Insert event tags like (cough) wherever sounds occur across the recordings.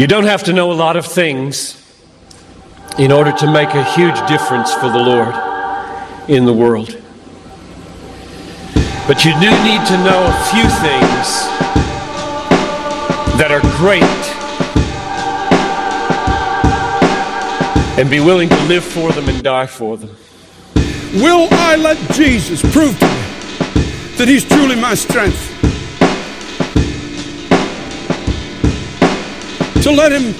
You don't have to know a lot of things in order to make a huge difference for the Lord in the world. But you do need to know a few things that are great and be willing to live for them and die for them. Will I let Jesus prove to me that He's truly my strength? To let Him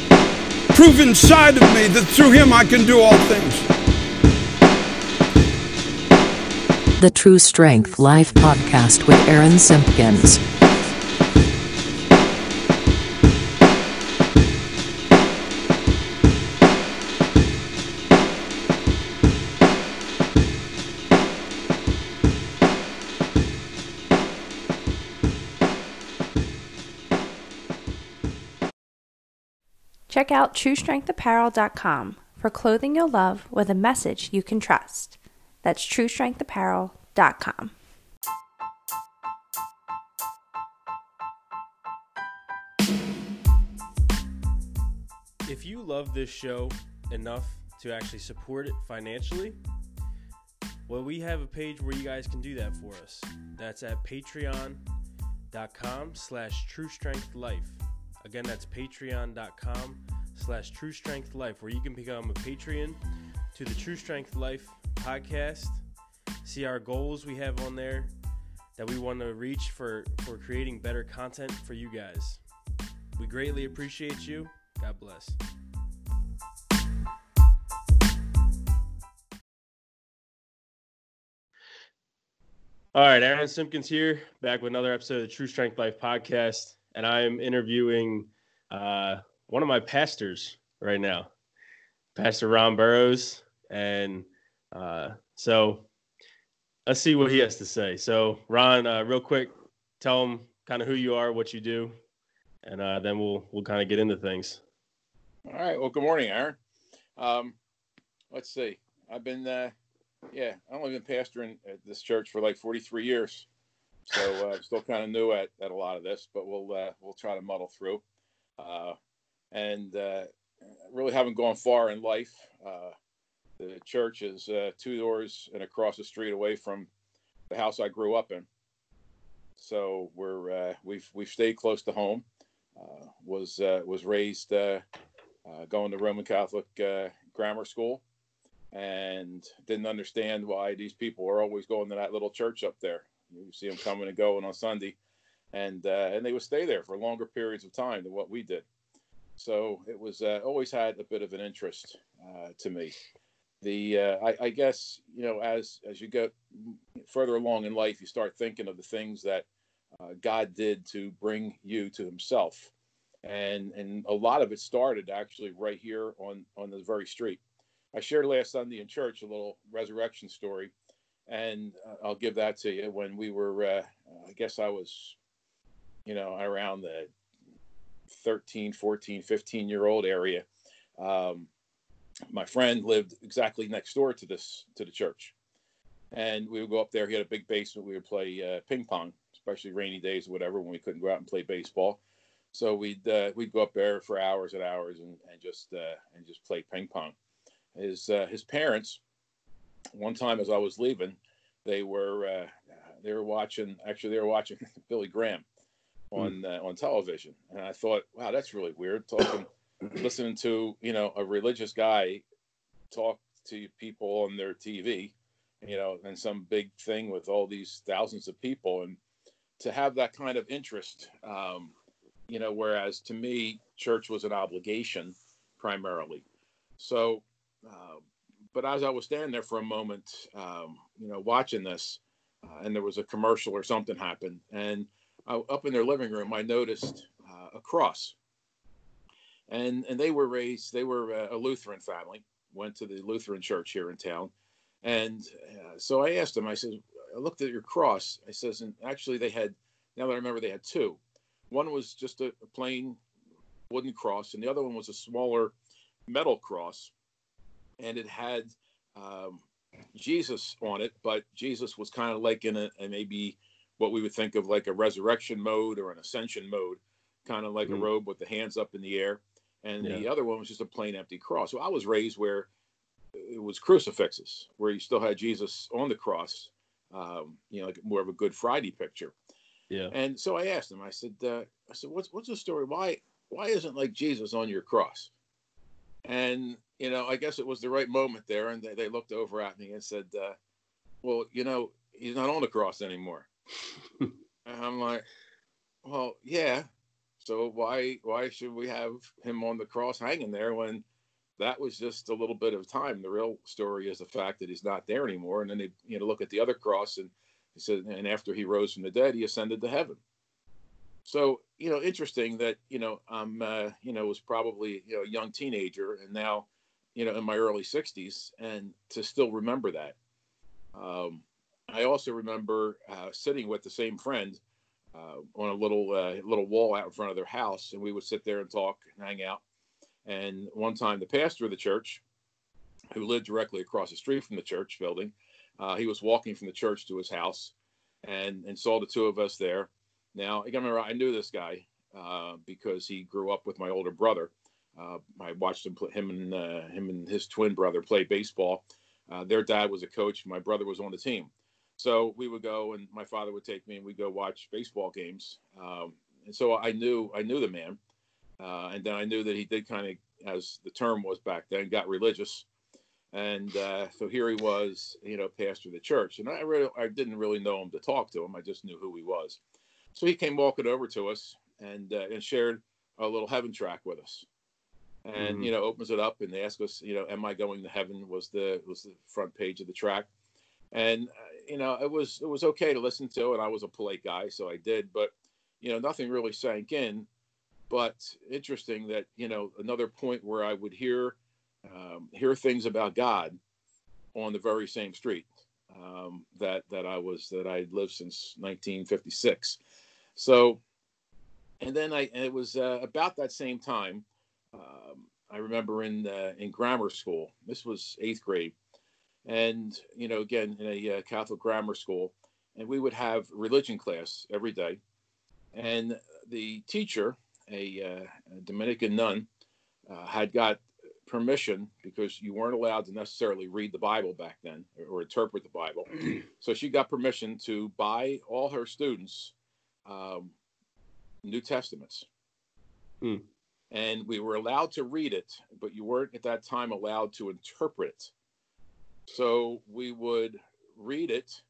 prove inside of me that through Him I can do all things. The True Strength Life podcast with Aaron Simpkins. Check out TrueStrengthApparel.com for clothing you'll love with a message you can trust. That's TrueStrengthApparel.com. If you love this show enough to actually support it financially, well, we have a page where you guys can do that for us. That's at patreon.com slash truestrengthlife. Again, that's patreon.com slash True Strength Life, where you can become a Patreon to the True Strength Life podcast, see our goals we have on there that we want to reach for, for creating better content for you guys. We greatly appreciate you. God bless. All right, Aaron Simpkins here, back with another episode of the True Strength Life podcast, and I'm interviewing uh, one of my pastors right now, Pastor Ron Burrows, and uh, so let's see what he has to say. So, Ron, uh, real quick, tell him kind of who you are, what you do, and uh, then we'll we'll kind of get into things. All right. Well, good morning, Aaron. Um, let's see. I've been, uh, yeah, I've only been pastoring at this church for like 43 years, so uh, I'm still kind of new at, at a lot of this, but we'll uh, we'll try to muddle through. Uh, and uh, really haven't gone far in life. Uh, the church is uh, two doors and across the street away from the house I grew up in, so we're we've we've stayed close to home. Was was raised going to Roman Catholic grammar school, and didn't understand why these people are always going to that little church up there. You see them coming and going on Sunday, and and they would stay there for longer periods of time than what we did. So it was uh, always had a bit of an interest uh, to me. The uh, I, I, guess you know as as you get further along in life, you start thinking of the things that uh, God did to bring you to Himself, and and a lot of it started actually right here on on this very street. I shared last Sunday in church a little resurrection story, and uh, I'll give that to you. When we were, uh, I guess I was, you know, around the 13, 14, 15 year old area. Um, my friend lived exactly next door to this to the church, and we would go up there. He had a big basement. We would play uh, ping pong, especially rainy days or whatever when we couldn't go out and play baseball. So we'd uh, we'd go up there for hours and hours and, and just uh, and just play ping pong. His uh, his parents, one time as I was leaving, they were uh, they were watching. Actually, they were watching (laughs) Billy Graham Hmm. on uh, on television, and I thought, wow, that's really weird. Talking, (clears throat) listening to you know a religious guy talk to people on their TV, you know, and some big thing with all these thousands of people, and to have that kind of interest, um, you know, whereas to me, church was an obligation primarily. So, uh, but as I was standing there for a moment, um, you know, watching this, uh, and there was a commercial or something happened, and uh, up in their living room, I noticed uh, a cross. And, and they were raised, they were a Lutheran family, went to the Lutheran church here in town. And uh, so I asked them, I said, I looked at your cross. I says, and actually they had, now that I remember, they had two. One was just a, a plain wooden cross, and the other one was a smaller metal cross. And it had um, Jesus on it, but Jesus was kind of like in a, a maybe what we would think of like a resurrection mode or an ascension mode, kind of like mm. a robe with the hands up in the air. and the other one was just a plain empty cross. So I was raised where it was crucifixes, where you still had Jesus on the cross, um, you know, like more of a Good Friday picture. Yeah. And so I asked him. I said, uh, I said, what's what's the story? Why why isn't like Jesus on your cross? And you know, I guess it was the right moment there, and they, they looked over at me and said, uh, "Well, you know, he's not on the cross anymore." (laughs) and I'm like, "Well, yeah. So why why should we have him on the cross hanging there when that was just a little bit of time? The real story is the fact that he's not there anymore." And then they you know look at the other cross and he said, and after he rose from the dead, he ascended to heaven. So you know, interesting that you know I'm uh, you know was probably you know a young teenager and now you know in my early 60s and to still remember that. Um, I also remember uh, sitting with the same friend uh, on a little uh, little wall out in front of their house, and we would sit there and talk and hang out. And one time, the pastor of the church, who lived directly across the street from the church building, uh, he was walking from the church to his house, and and saw the two of us there. Now, I remember I knew this guy uh, because he grew up with my older brother. Uh, I watched him, play, him and uh, him and his twin brother play baseball. Uh, their dad was a coach. My brother was on the team, so we would go, and my father would take me, and we'd go watch baseball games. Um, and so I knew I knew the man, uh, and then I knew that he did kind of, as the term was back then, got religious. And uh, so here he was, you know, pastor of the church, and I really I didn't really know him to talk to him. I just knew who he was. So he came walking over to us and uh, and shared a little heaven track with us, and Mhm. you know opens it up and they ask us, you know, am I going to heaven? Was the was the front page of the track, and uh, you know it was it was okay to listen to, and I was a polite guy, so I did, but you know nothing really sank in. But interesting that you know another point where I would hear um, hear things about God on the very same street um, that that I was that I had lived since 1956. So, and then I and it was uh, about that same time. Um, I remember in uh, in grammar school. This was eighth grade, and you know, again in a uh, Catholic grammar school, and we would have religion class every day, and the teacher, a, uh, a Dominican nun, uh, had got permission because you weren't allowed to necessarily read the Bible back then or, or interpret the Bible. (clears throat) so she got permission to buy all her students um, New Testaments. Hmm. And we were allowed to read it, but you weren't at that time allowed to interpret it. So we would read it.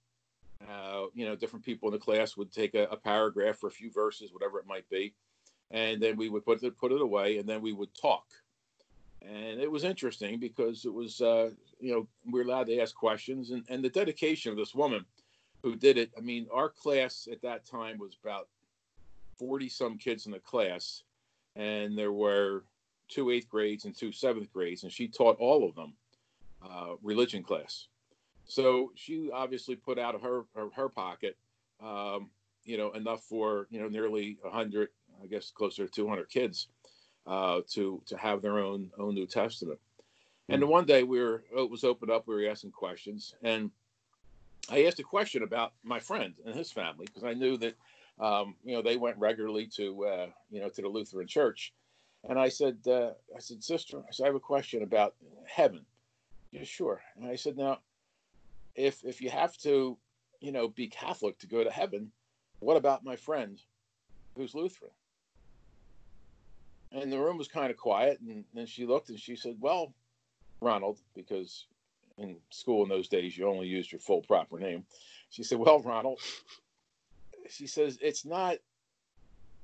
Uh, you know, different people in the class would take a, a paragraph or a few verses, whatever it might be, and then we would put it put it away, and then we would talk and it was interesting because it was uh, you know we were allowed to ask questions and, and the dedication of this woman who did it i mean our class at that time was about 40 some kids in the class and there were two eighth grades and two seventh grades and she taught all of them uh, religion class so she obviously put out of her her, her pocket um, you know enough for you know nearly 100 i guess closer to 200 kids uh, to to have their own own New Testament. And then one day we were it was opened up. We were asking questions, and I asked a question about my friend and his family because I knew that um, you know they went regularly to uh, you know to the Lutheran Church, and I said uh, I said sister I said I have a question about heaven. Yeah, sure. And I said now, if if you have to you know be Catholic to go to heaven, what about my friend who's Lutheran? and the room was kind of quiet and then she looked and she said well ronald because in school in those days you only used your full proper name she said well ronald she says it's not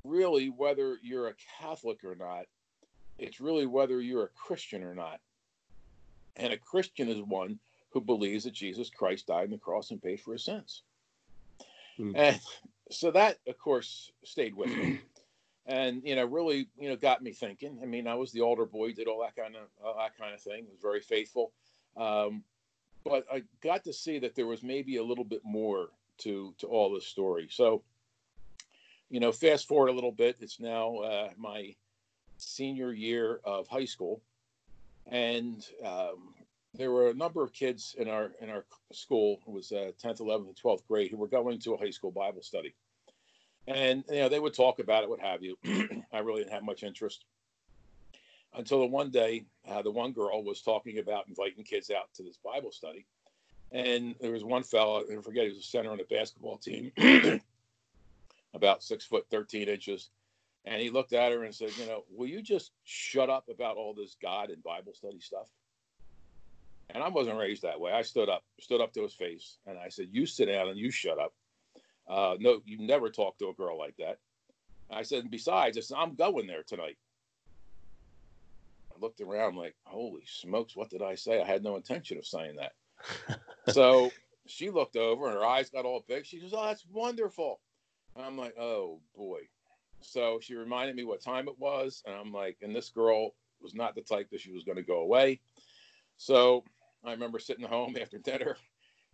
really whether you're a catholic or not. It's really whether you're a christian or not. And a christian is one who believes that jesus christ died on the cross and paid for his sins. Hmm. and so that of course stayed with me. (clears throat) And you know really you know got me thinking. I mean i was the older boy did all that kind of all that kind of thing was very faithful. Um, but i got to see that there was maybe a little bit more to to all this story. So you know fast forward a little bit. It's now uh, my senior year of high school. And um, there were a number of kids in our in our school. It was uh, 10th 11th and 12th grade who were going to a high school bible study. And you know they would talk about it what have you. (clears throat) I really didn't have much interest. Until the one day, uh, the one girl was talking about inviting kids out to this Bible study. And there was one fellow, I forget, he was a center on the basketball team, (clears throat) about six foot, 13 inches. And he looked at her and said, You know, will you just shut up about all this God and Bible study stuff? And I wasn't raised that way. I stood up, stood up to his face, and I said, You sit down and you shut up. Uh, no, you never talk to a girl like that. I said, Besides, I'm going there tonight. I looked around like, Holy smokes, what did I say? I had no intention of saying that. So she looked over and her eyes got all big. She goes, Oh, that's wonderful. And I'm like, Oh boy. So she reminded me what time it was. And I'm like, and this girl was not the type that she was going to go away. So I remember sitting home (laughs) after dinner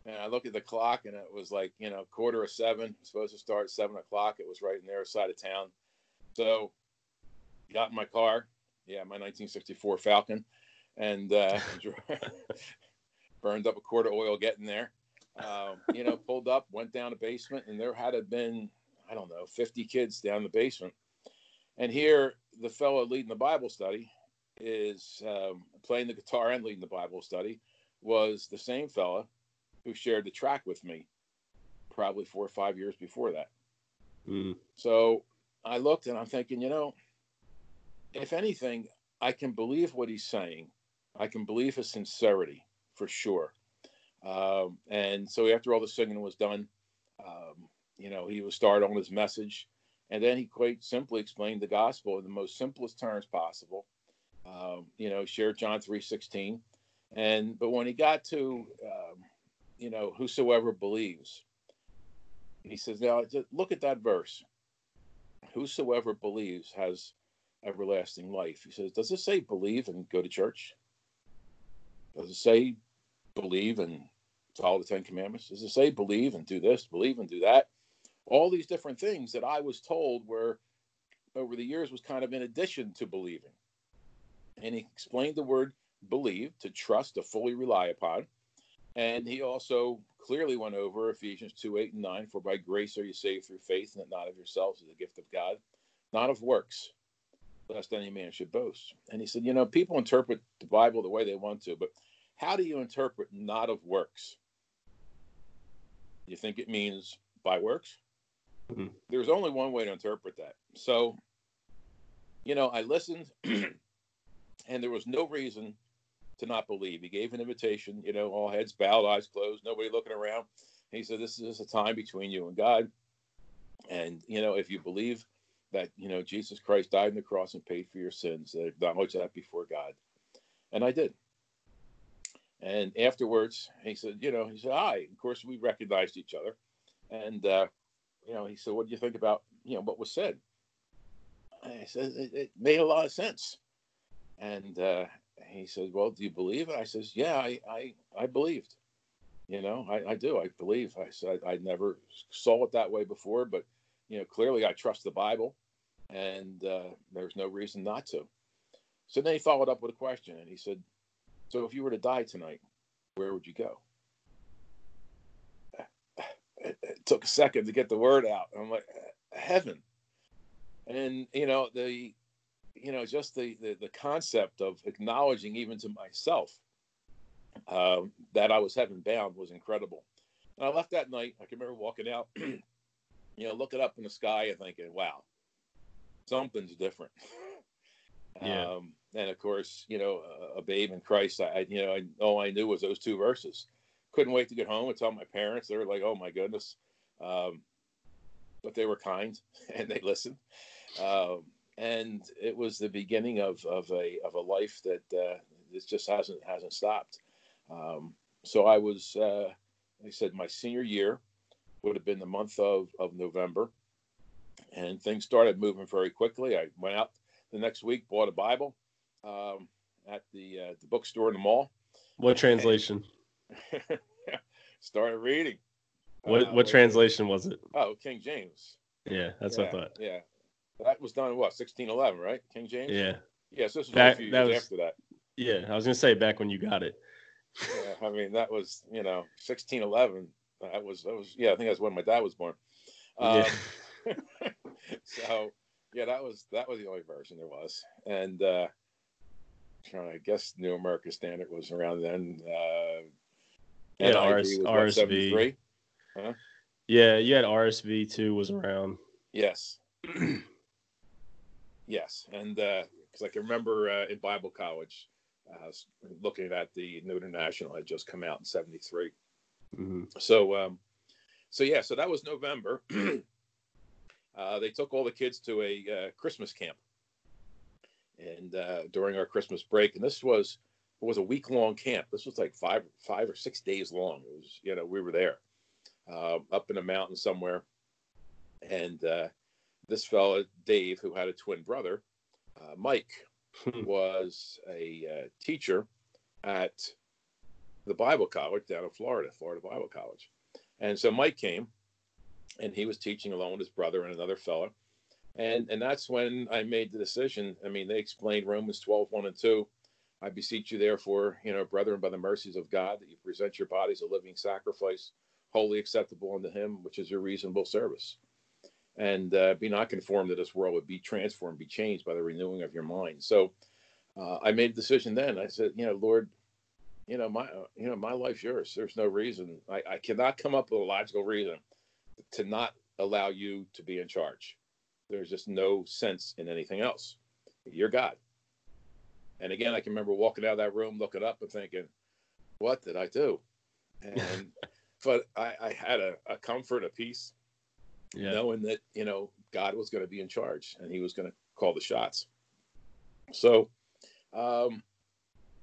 and I looked at the clock and it was like, you know, quarter of seven, supposed to start seven o'clock. It was right in their side of town. So got in my car. Yeah, my 1964 Falcon and uh, (laughs) burned up a quart of oil getting there. Um, you know, pulled up, went down the basement, and there had been, I don't know, 50 kids down the basement. And here, the fellow leading the Bible study is um, playing the guitar and leading the Bible study was the same fella who shared the track with me probably four or five years before that. Mm. So I looked and I'm thinking, you know, if anything, I can believe what he's saying. I can believe his sincerity for sure. Um, and so after all the singing was done, um, you know, he was started on his message. And then he quite simply explained the gospel in the most simplest terms possible. Um, you know, shared John 3.16. And, but when he got to, um, you know, whosoever believes, he says, now look at that verse. Whosoever believes has everlasting life. He says, does it say believe and go to church? Does it say believe and follow the Ten Commandments? Does it say believe and do this, believe and do that? All these different things that I was told were over the years was kind of in addition to believing. And he explained the word believe, to trust, to fully rely upon. And he also clearly went over Ephesians 2 8 and 9 For by grace are you saved through faith, and not of yourselves, as a gift of God, not of works, lest any man should boast. And he said, You know, people interpret the Bible the way they want to, but how do you interpret not of works? You think it means by works? Mhm. There's only one way to interpret that. So, you know, I listened, (clears throat) and there was no reason to not believe. He gave an invitation, you know, all heads bowed, eyes closed, nobody looking around. He said, This is a time between you and God. And, you know, if you believe that, you know, Jesus Christ died on the cross and paid for your sins, acknowledge that before God. And I did. And afterwards, he said, you know, he said, hi. Of course, we recognized each other. And, uh, you know, he said, what do you think about, you know, what was said? I said, it, it made a lot of sense. And uh, he said, well, do you believe it? I says, yeah, I, I, I believed. You know, I, I do. I believe. I said, I never saw it that way before, but, you know, clearly I trust the Bible and uh, there's no reason not to. So then he followed up with a question and he said, So if you were to die tonight, where would you go? It, took a second to get the word out. I'm like, Heaven. And, you know, the, you know, just the, the, the concept of acknowledging even to myself um, that I was heaven bound was incredible. And I left that night. I can remember walking out, (clears throat) you know, looking up in the sky and thinking, wow, something's different. (laughs) Yeah. Um, and of course, you know, a, a babe in Christ. I, you know, I, all I knew was those two verses. Couldn't wait to get home and tell my parents. They were like, "Oh my goodness," um, but they were kind (laughs) and they listened. Um, and it was the beginning of, of a of a life that uh, this just hasn't hasn't stopped. Um, so I was, uh, I said, my senior year would have been the month of of November, and things started moving very quickly. I went out the next week, bought a Bible um, at the uh, the bookstore in the mall. What (laughs) translation? (laughs) Started reading. What Uh, what translation was it? Oh, King James. Yeah, that's yeah, what I thought. Yeah, that was done in what 1611, right? King James. Yeah, Yes, this was That- a few years was- after that. yeah. I was gonna say back when you got it. Yeah, I mean that was you know 1611. That was that was yeah. I think that's when my dad was born. Um, yeah. (laughs) so yeah, that was that was the only version there was, and uh, to guess New American Standard was around then. Uh, Yeah, RS was RSV. 73? Yeah, you had RSV too was around. Yes. (clears throat) yes. And because I can remember uh, in Bible college, uh, s- looking at the New International had just come out in 73. hmm So, um, so yeah, so that was November. (clears throat) uh, they took all the kids to a uh, Christmas camp, and uh, during our Christmas break, and this was it was a week long camp. This was like five five or six days long. It was you know we were there uh, up in a mountain somewhere, and uh, this fella Dave, who had a twin brother, uh, Mike, was a uh, teacher at the Bible College down in Florida, Florida Bible College. And so Mike came and he was teaching along with his brother and another fellow. And and that's when I made the decision. I mean, they explained Romans 12, 1 and 2. I beseech you, therefore, you know, brethren, by the mercies of God, that you present your bodies a living sacrifice, wholly acceptable unto him, which is your reasonable service. And uh, be not conformed to this world, but be transformed, be changed by the renewing of your mind. So uh, I made a decision then. I said, you know, Lord, you know my uh, you know my life's yours there's no reason I, I cannot come up with a logical reason to not allow you to be in charge. There's just no sense in anything else. You're god. And again i can remember walking out of that room looking up and thinking what did i do? And (laughs) but i, I had a, a comfort a peace Yeah. knowing that you know god was going to be in charge and he was going to call the shots. So um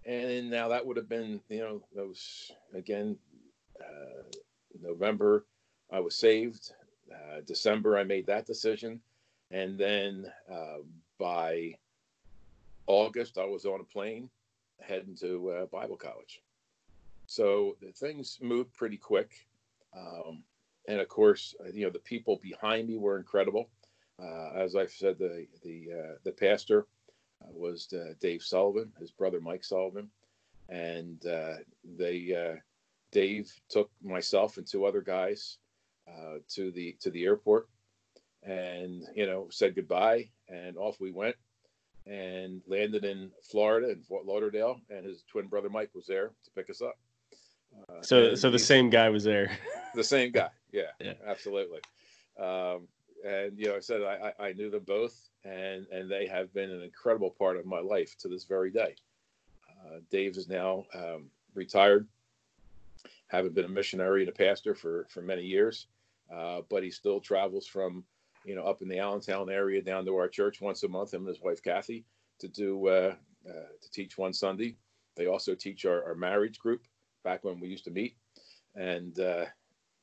and now that would have been you know those again uh, november i was saved uh, december i made that decision. And then uh, by august i was on a plane heading to uh, bible college. So things moved pretty quick. Um, and of course uh, you know the people behind me were incredible. Uh, as i've said the the uh, the pastor was Dave Sullivan, his brother Mike Sullivan, and they Dave took myself and two other guys uh, to the to the airport, and you know said goodbye, and off we went, and landed in Florida in Fort Lauderdale, and his twin brother Mike was there to pick us up. Uh, So so the same guy was there. (laughs) the same guy. Yeah, Yeah. absolutely. Um, and you know, I said I, I I knew them both, and and they have been an incredible part of my life to this very day. Uh, Dave is now um, retired, having been a missionary and a pastor for for many years, uh, but he still travels from you know up in the Allentown area down to our church once a month. Him and his wife Kathy to do uh, uh, to teach one Sunday. They also teach our, our marriage group back when we used to meet, and uh,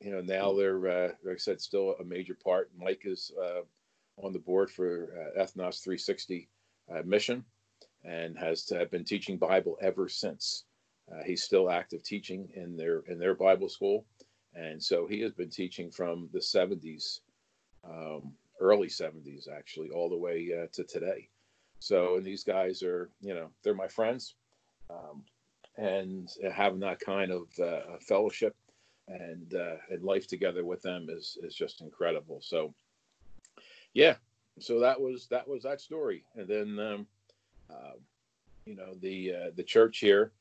you know now they're like I said still a major part. Mike is on the board for Ethnos 360 uh, mission and has been teaching Bible ever since. Uh, he's still active teaching in their in their Bible school, and so he has been teaching from the 70s, um, early 70s actually, all the way uh, to today. So and these guys are you know they're my friends, um, and having that kind of uh, fellowship and uh, and life together with them is is just incredible. So yeah, so that was that was that story, and then um, uh, you know the uh, the church here,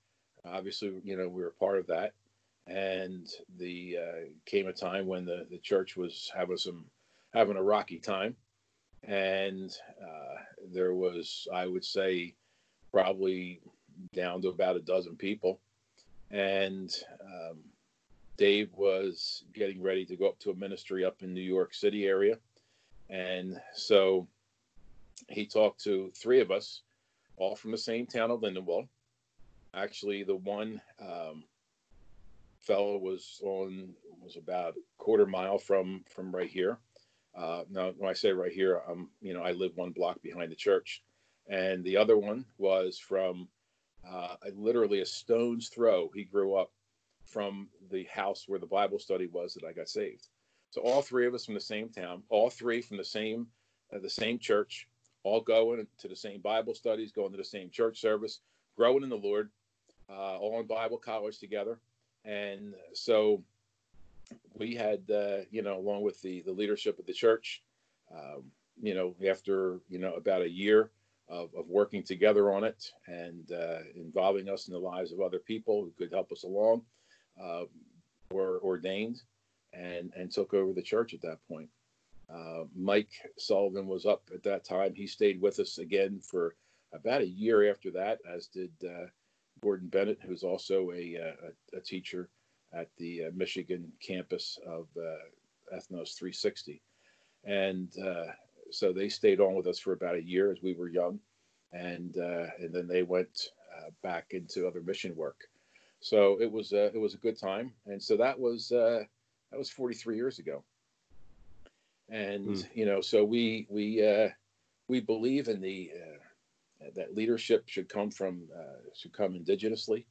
obviously you know we were part of that, and the uh, came a time when the the church was having some having a rocky time, and uh, there was I would say probably down to about a dozen people, and um, Dave was getting ready to go up to a ministry up in New York City area. And so he talked to three of us, all from the same town of Lindenwold. Actually, the one um, fellow was on was about a quarter mile from from right here. Uh, now, when I say right here, I'm you know, I live one block behind the church, and the other one was from uh, literally a stone's throw. He grew up from the house where the Bible study was that I got saved. So all three of us from the same town, all three from the same uh, the same church, all going to the same Bible studies, going to the same church service, growing in the Lord, uh, all in Bible college together, and so we had uh, you know along with the the leadership of the church, um, you know after you know about a year of, of working together on it and uh, involving us in the lives of other people who could help us along uh, were ordained and, and took over the church at that point. Uh, Mike Sullivan was up at that time. He stayed with us again for about a year after that, as did uh, Gordon Bennett, who's also a, uh, a, a teacher at the uh, Michigan campus of uh, Ethnos 360. And uh, so they stayed on with us for about a year as we were young, and uh, and then they went uh, back into other mission work. So it was uh, it was a good time, and so that was uh, that was 43 years ago. And Mm. you know, so we we uh, we believe in the uh, that leadership should come from uh, should come indigenously.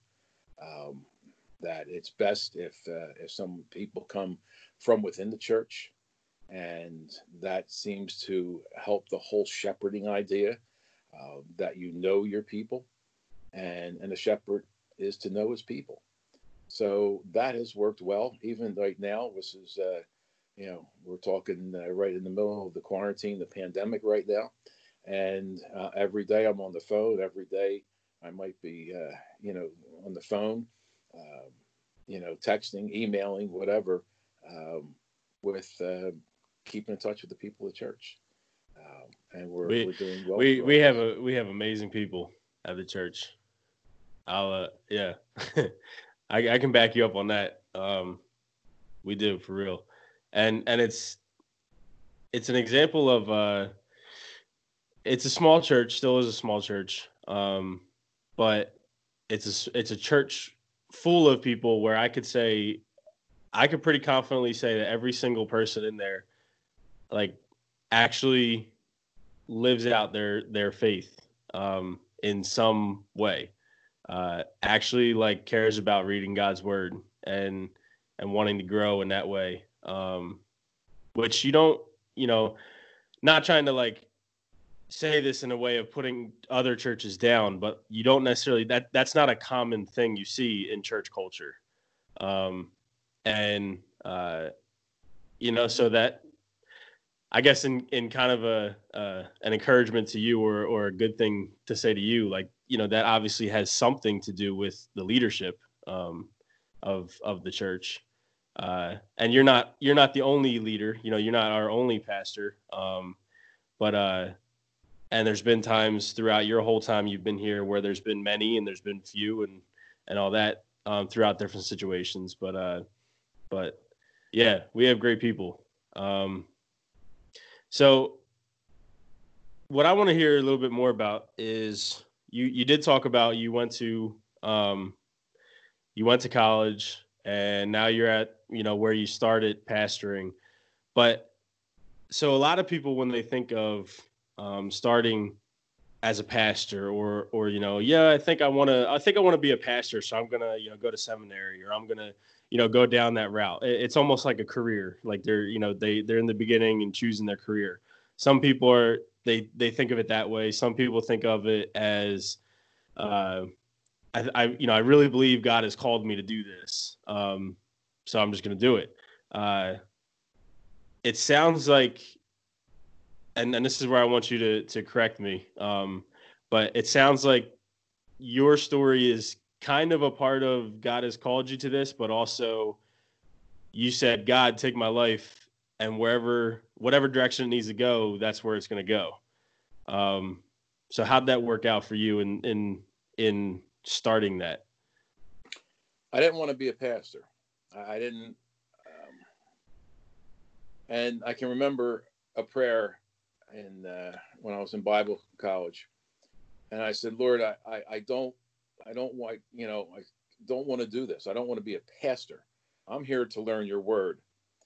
Um, that it's best if uh, if some people come from within the church and that seems to help the whole shepherding idea uh, that you know your people and and a shepherd is to know his people so that has worked well even right now this is uh, you know we're talking uh, right in the middle of the quarantine the pandemic right now and uh, every day i'm on the phone every day i might be uh, you know on the phone um, you know texting emailing whatever um, with uh, keeping in touch with the people of the church. Um, and we're, We- we're doing well. we we have a we have amazing people at the church. I'll uh, yeah, (laughs) I I can back you up on that. Um, we do for real, and and it's it's an example of uh, it's a small church, still is a small church, um, but it's a it's a church full of people where I could say I could pretty confidently say that every single person in there, like, actually lives out their their faith um, in some way. Uh, actually, like cares about reading God's word and and wanting to grow in that way. Um, which you don't, you know, not trying to like say this in a way of putting other churches down, but you don't necessarily that that's not a common thing you see in church culture. Um, and uh, you know, so that I guess in in kind of a uh, an encouragement to you or or a good thing to say to you, like you know, that obviously has something to do with the leadership um, of of the church. Uh, and you're not you're not the only leader. You know, you're not our only pastor. Um, but uh, and there's been times throughout your whole time you've been here where there's been many and there's been few and and all that um, throughout different situations. But uh, but yeah, we have great people. Um, so what I want to hear a little bit more about is you you did talk about you went to um, you went to college and now you're at you know where you started pastoring, but so a lot of people when they think of um, starting as a pastor or or you know yeah I think I want to I think I want to be a pastor so I'm gonna you know go to seminary or I'm gonna you know go down that route. It's almost like a career like they're you know they they're in the beginning and choosing their career. Some people are they they think of it that way. Some people think of it as uh I, I you know I really believe God has called me to do this um so I'm just gonna do it. Uh it sounds like and, and this is where I want you to to correct me um but it sounds like your story is kind of a part of God has called you to this, but also you said, God, take my life and wherever, whatever direction it needs to go, that's where it's going to go. Um, so how'd that work out for you in, in, in starting that? I didn't want to be a pastor. I, I didn't. Um, and I can remember a prayer in uh, when I was in Bible college, and I said, "Lord, I, I, I don't, I don't want, you know, I don't want to do this. I don't want to be a pastor. I'm here to learn Your Word."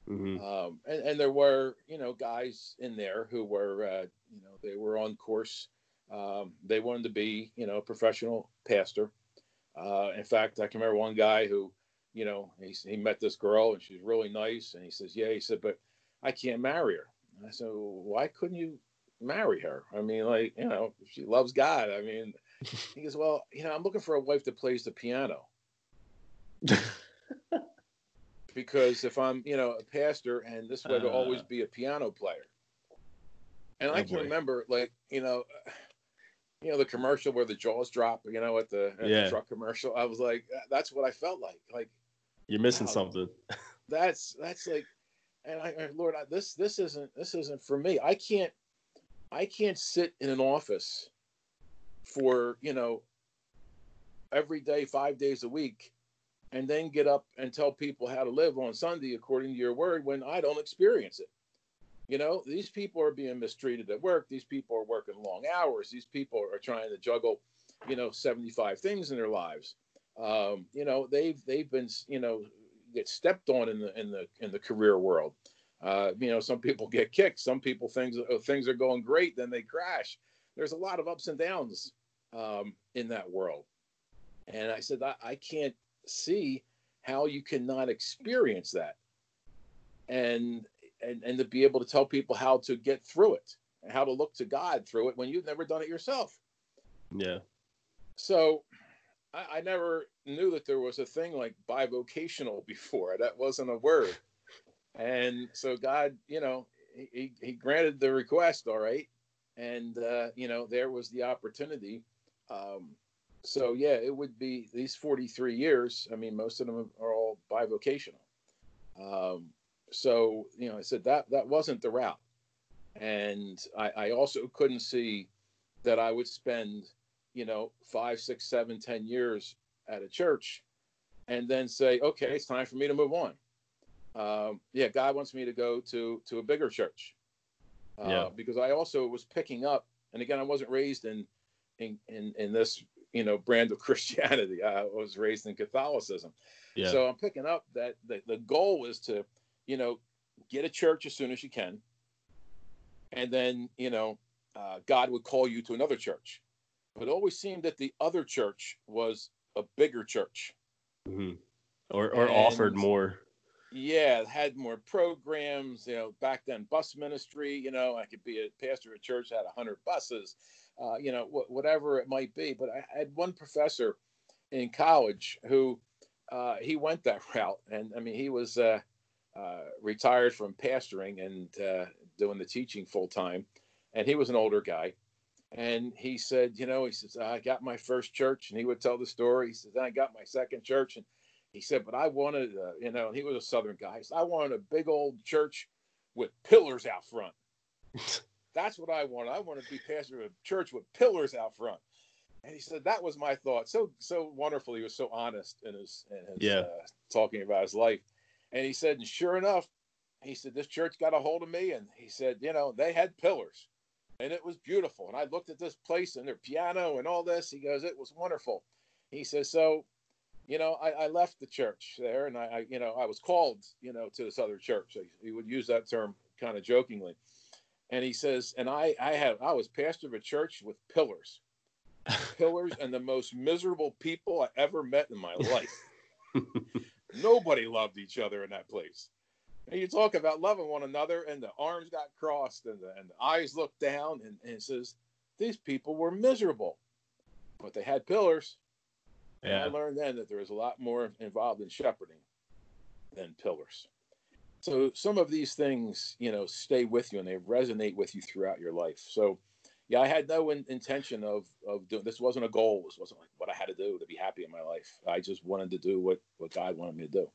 Mm-hmm. um, and, and there were you know guys in there who were uh, you know they were on course um, they wanted to be you know a professional pastor uh, in fact i can remember one guy who you know he, he met this girl and she's really nice and he says yeah he said but i can't marry her and i said well, why couldn't you marry her i mean like you know she loves god i mean (laughs) he goes well you know i'm looking for a wife that plays the piano (laughs) because if I'm, you know, a pastor and this way to always Uh. be a piano player. And I Oh, can boy. remember, like, you know, (sighs) you know, the commercial where the jaws drop, you know, at the, at Yeah. the truck commercial. I was like, that's what I felt like. Like You're missing Wow. something. that's that's like, and I, Lord, I, this this isn't this isn't for me. I can't I can't sit in an office for you know every day, five days a week, and then get up and tell people how to live on Sunday according to your word when I don't experience it. You know, these people are being mistreated at work. These people are working long hours. These people are trying to juggle, you know, 75 things in their lives. Um, you know, they've they've been, you know, get stepped on in the in the in the career world. Uh, you know, some people get kicked. Some people things uh, things are going great, then they crash. There's a lot of ups and downs um, in that world. And I said, I, I can't see how you cannot experience that, and and and to be able to tell people how to get through it and how to look to God through it when you've never done it yourself. Yeah. So I, I never knew that there was a thing like bivocational before. That wasn't a word. And so God, you know, he, he- granted the request, all right. And, uh, you know, there was the opportunity. Um, so, yeah, it would be these 43 years. I mean, most of them are all bivocational. Um, so, you know, I said that that wasn't the route. And I, I also couldn't see that I would spend you know, five, six, seven, ten years at a church, and then say, okay, it's time for me to move on. Um, yeah, God wants me to go to to a bigger church, uh, Yeah. because I also was picking up, and again, I wasn't raised in in in, in this you know brand of (laughs) Christianity. I was raised in Catholicism, Yeah. so I'm picking up that the, the goal is to, you know, get a church as soon as you can. And then, you know, uh, God would call you to another church. It always seemed that the other church was a bigger church. hmm Or or offered more. Yeah, had more programs. You know, back then, bus ministry. You know, I could be a pastor at a church that had hundred buses. Uh, you know, wh- whatever it might be. But I had one professor in college who uh, he went that (laughs) route, and I mean, he was uh, uh, retired from pastoring and uh, doing the teaching full time, and he was an older guy. And he said, you know, he says, I got my first church, and he would tell the story. He says, I got my second church, and he said, but I wanted, uh, you know, he was a Southern guy. He said, I wanted a big old church with pillars out front. (laughs) That's what I wanted. I wanted to be pastor of a church with pillars out front. And he said that was my thought. So so wonderful. He was so honest in his, in his Yeah. uh, talking about his life. And he said, and sure enough, he said this church got a hold of me, and he said, you know, they had pillars, and it was beautiful. And I looked at this place and their piano and all this. He goes, it was wonderful. He says, so you know, I, I left the church there, and I, I, you know, I was called, you know, to this other church. He would use that term kind of jokingly, and he says, and I, I had, I was pastor of a church with pillars, (laughs) pillars, and the most miserable people I ever met in my (laughs) life. Nobody loved each other in that place. And you talk about loving one another, and the arms got crossed, and the, and the eyes looked down, and, and it says, these people were miserable, but they had pillars. And I learned then that there was a lot more involved in shepherding than pillars. So some of these things, you know, stay with you and they resonate with you throughout your life. So, yeah, I had no in- intention of of doing this. wasn't a goal. This wasn't like what I had to do to be happy in my life. I just wanted to do what what God wanted me to do.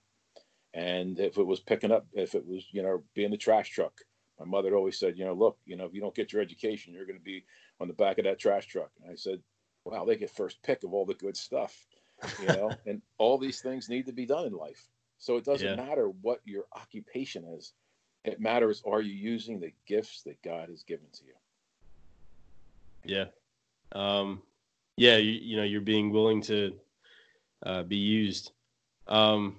And if it was picking up, if it was, you know, being the trash truck, my mother always said, you know, look, you know, if you don't get your education, you're going to be on the back of that trash truck. And I said, wow, they get first pick of all the good stuff you know (laughs) and all these things need to be done in life so it doesn't Yeah. matter what your occupation is it matters are you using the gifts that god has given to you Yeah. Um, yeah, you, you know, you're being willing to uh, be used. Um,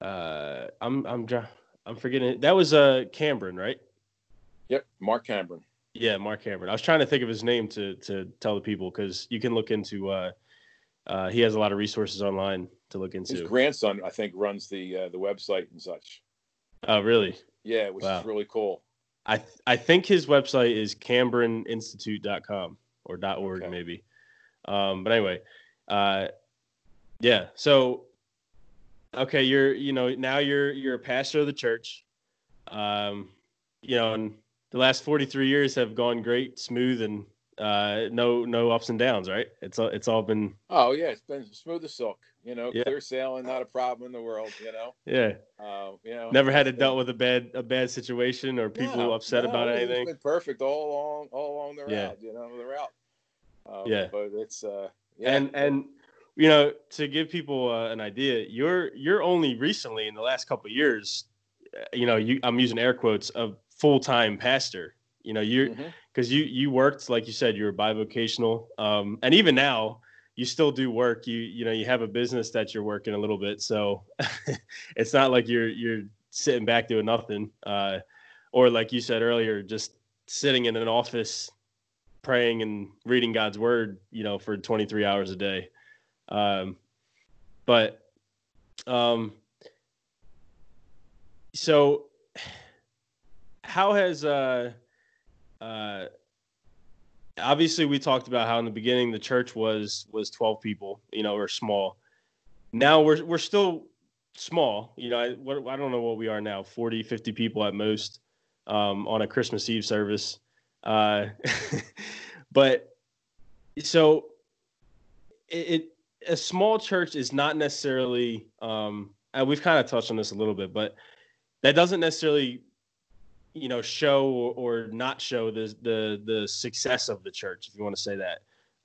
uh, I'm I'm I'm forgetting that was uh Cambron, right? yep mark cambron Yeah, Mark Cambron. I was trying to think of his name to to tell the people because you can look into. Uh, uh, he has a lot of resources online to look into. his grandson i think runs the uh, the website and such Oh, really? yeah which Wow. is really cool I th- I think his website is CambronInstitute.com or .org Okay. maybe. Um, but anyway, uh, yeah. So, okay, you're you know now you're you're a pastor of the church. Um, you know, and the last 43 years have gone great, smooth, and uh, no no ups and downs, right? It's all it's all been Oh yeah, it's been smooth as silk. You know, Yeah. clear sailing, not a problem in the world. You know, yeah. uh, you know, Never had to it's dealt with a bad a bad situation or people No, upset no, about anything. Been perfect all along, all along the route. Yeah. You know, the route. Um, Yeah. but it's uh, yeah, And and you know to give people uh, an idea, you're you're only recently in the last couple of years, uh, you know, you I'm using air quotes a full time pastor. You know, you're Mhm. because you you worked like you said you were bivocational, um, and even now you still do work. You you know you have a business that you're working a little bit, so (laughs) it's not like you're you're sitting back doing nothing, uh, or like you said earlier, just sitting in an office praying and reading God's word, you know, for 23 hours a day. Um, but um, so how has uh uh obviously we talked about how in the beginning the church was was 12 people you know or small. Now we're we're still small you know I, what, I don't know what we are now 40 50 people at most um, on a christmas eve service. Uh, (laughs) but so it, it a small church is not necessarily um, and we've kind of touched on this a little bit but that doesn't necessarily you know show or, or not show the the the success of the church if you want to say that.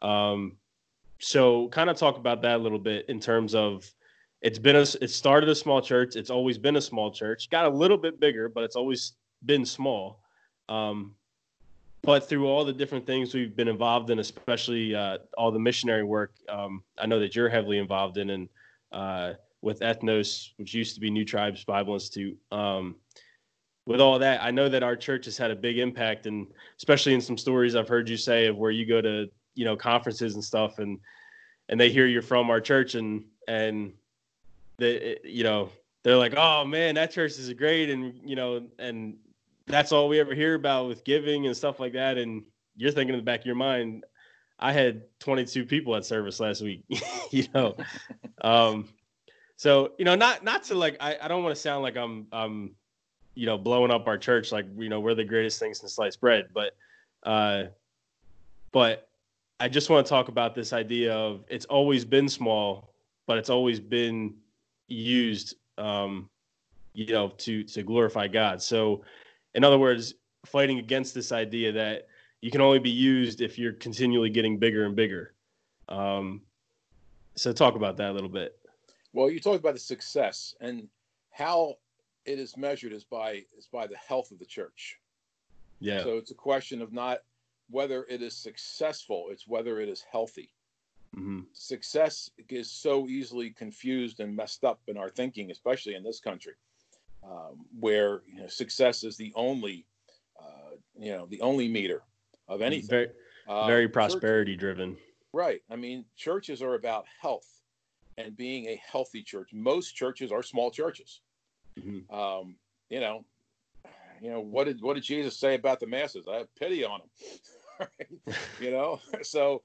Um so kind of talk about that a little bit in terms of it's been a it started a small church it's always been a small church got a little bit bigger but it's always been small. Um but through all the different things we've been involved in especially uh, all the missionary work um, i know that you're heavily involved in and uh, with ethnos which used to be new tribes bible institute. Um, with all that, I know that our church has had a big impact, and especially in some stories I've heard you say of where you go to, you know, conferences and stuff, and and they hear you're from our church, and and they, you know, they're like, oh man, that church is great, and you know, and that's all we ever hear about with giving and stuff like that, and you're thinking in the back of your mind, I had 22 people at service last week, (laughs) you know, (laughs) um, so you know, not not to like, I, I don't want to sound like I'm I'm you know blowing up our church like you know we're the greatest thing since sliced bread but uh but i just want to talk about this idea of it's always been small but it's always been used um you know to to glorify god. So in other words fighting against this idea that you can only be used if you're continually getting bigger and bigger. Um so talk about that a little bit. Well, you talked about the success and how it is measured is by is by the health of the church. yeah. So it's a question of not whether it is successful; it's whether it is healthy. hmm Success is so easily confused and messed up in our thinking, especially in this country, um, where you know, success is the only, uh, you know, the only meter of anything. very Uh, very church- prosperity driven Right. I mean, churches are about health and being a healthy church. Most churches are small churches. Mhm. Um, you know, you know what did what did Jesus say about the masses? I have pity on them. (laughs) Right? you know, (laughs) so